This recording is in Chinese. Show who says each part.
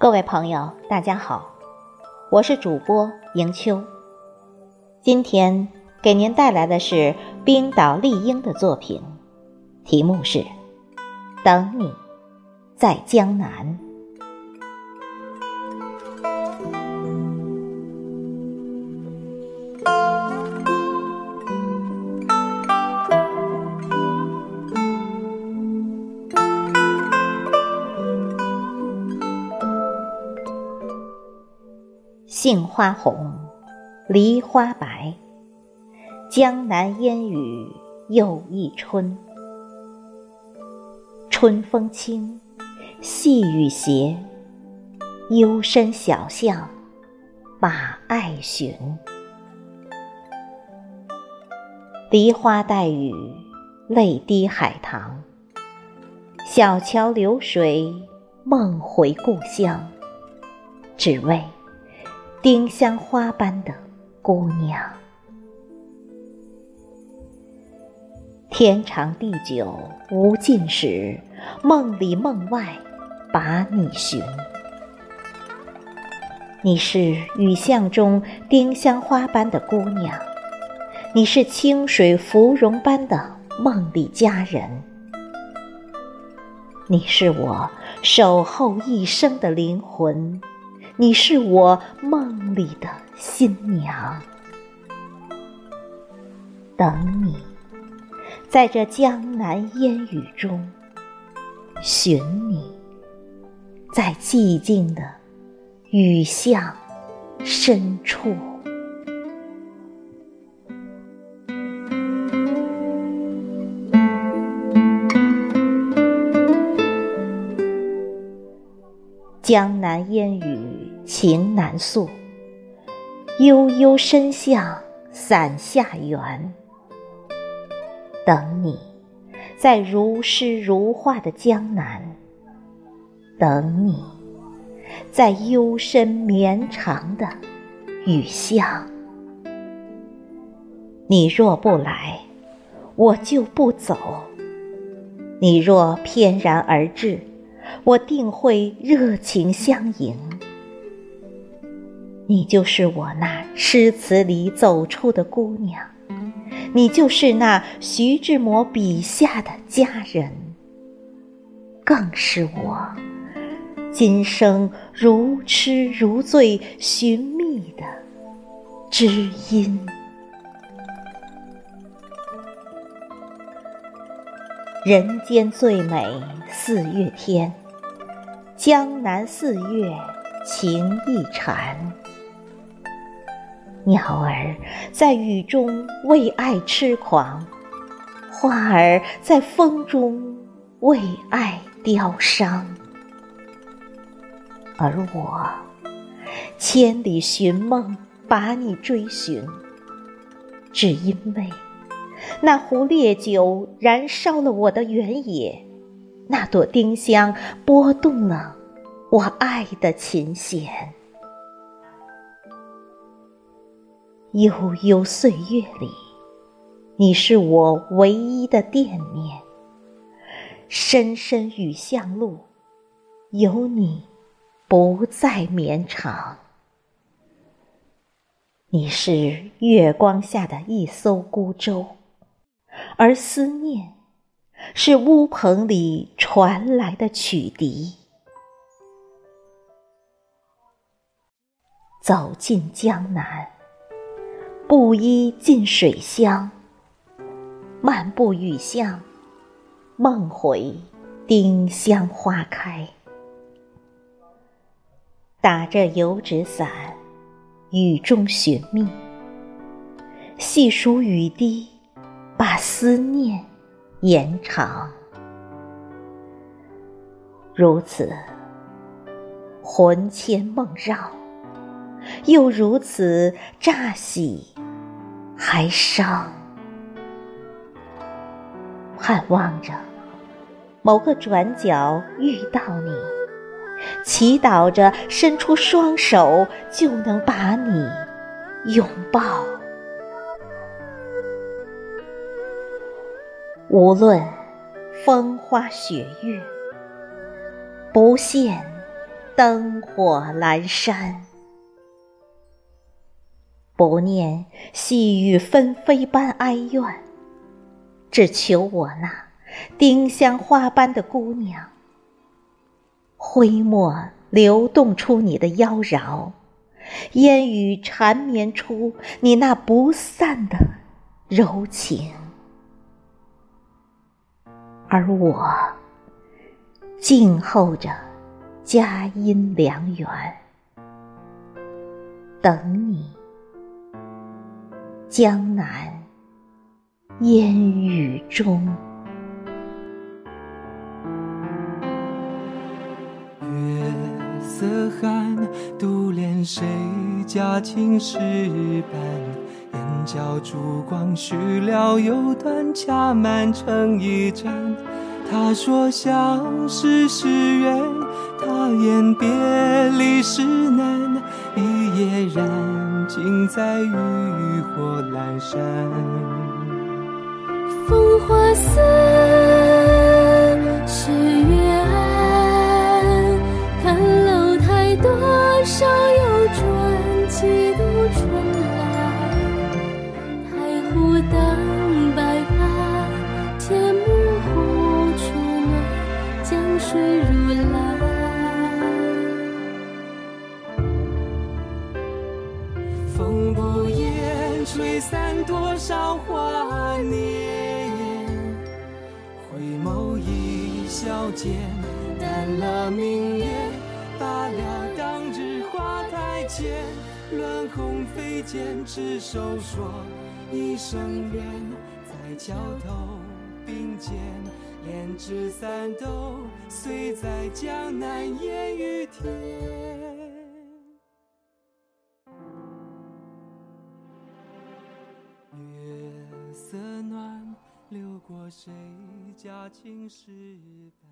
Speaker 1: 各位朋友，大家好，我是主播迎秋。今天给您带来的是冰岛丽英的作品，题目是《等你在江南》。杏花红，梨花白，江南烟雨又一春。春风轻，细雨斜，幽深小巷把爱寻。梨花带雨，泪滴海棠。小桥流水，梦回故乡，只为。丁香花般的姑娘，天长地久无尽时，梦里梦外把你寻。你是雨巷中丁香花般的姑娘，你是清水芙蓉般的梦里佳人，你是我守候一生的灵魂。你是我梦里的新娘，等你，在这江南烟雨中寻你，在寂静的雨巷深处。江南烟雨情难诉，悠悠深巷伞下缘。等你，在如诗如画的江南；等你，在幽深绵长的雨巷。你若不来，我就不走；你若翩然而至。我定会热情相迎，你就是我那诗词里走出的姑娘，你就是那徐志摩笔下的佳人，更是我今生如痴如醉寻觅的知音。人间最美四月天。江南四月情意缠，鸟儿在雨中为爱痴狂，花儿在风中为爱凋伤，而我千里寻梦把你追寻，只因为那壶烈酒燃烧了我的原野。那朵丁香拨动了我爱的琴弦，悠悠岁月里，你是我唯一的惦念。深深雨巷路，有你不再绵长。你是月光下的一艘孤舟，而思念。是乌篷里传来的曲笛。走进江南，布衣浸水乡，漫步雨巷，梦回丁香花开。打着油纸伞，雨中寻觅，细数雨滴，把思念。延长，如此魂牵梦绕，又如此乍喜还伤。盼望着某个转角遇到你，祈祷着伸出双手就能把你拥抱。无论风花雪月，不羡灯火阑珊。不念细雨纷飞般哀怨，只求我那丁香花般的姑娘，挥墨流动出你的妖娆，烟雨缠绵出你那不散的柔情，而我静候着佳音良缘，等你。江南烟雨中，
Speaker 2: 月色寒，独怜谁家青石板？眼角烛光许了又断，恰满成一盏。他说相识是缘，他言别离是难，一夜燃。尽在渔火阑珊，
Speaker 3: 风花似是月，看楼台多少
Speaker 2: 风不言，吹散多少华年。回眸一笑间，淡了明月，罢了当日花台前。乱红飞溅，执手说一声缘，在桥头并肩，连纸伞都，碎在江南烟雨天。谁家青石板？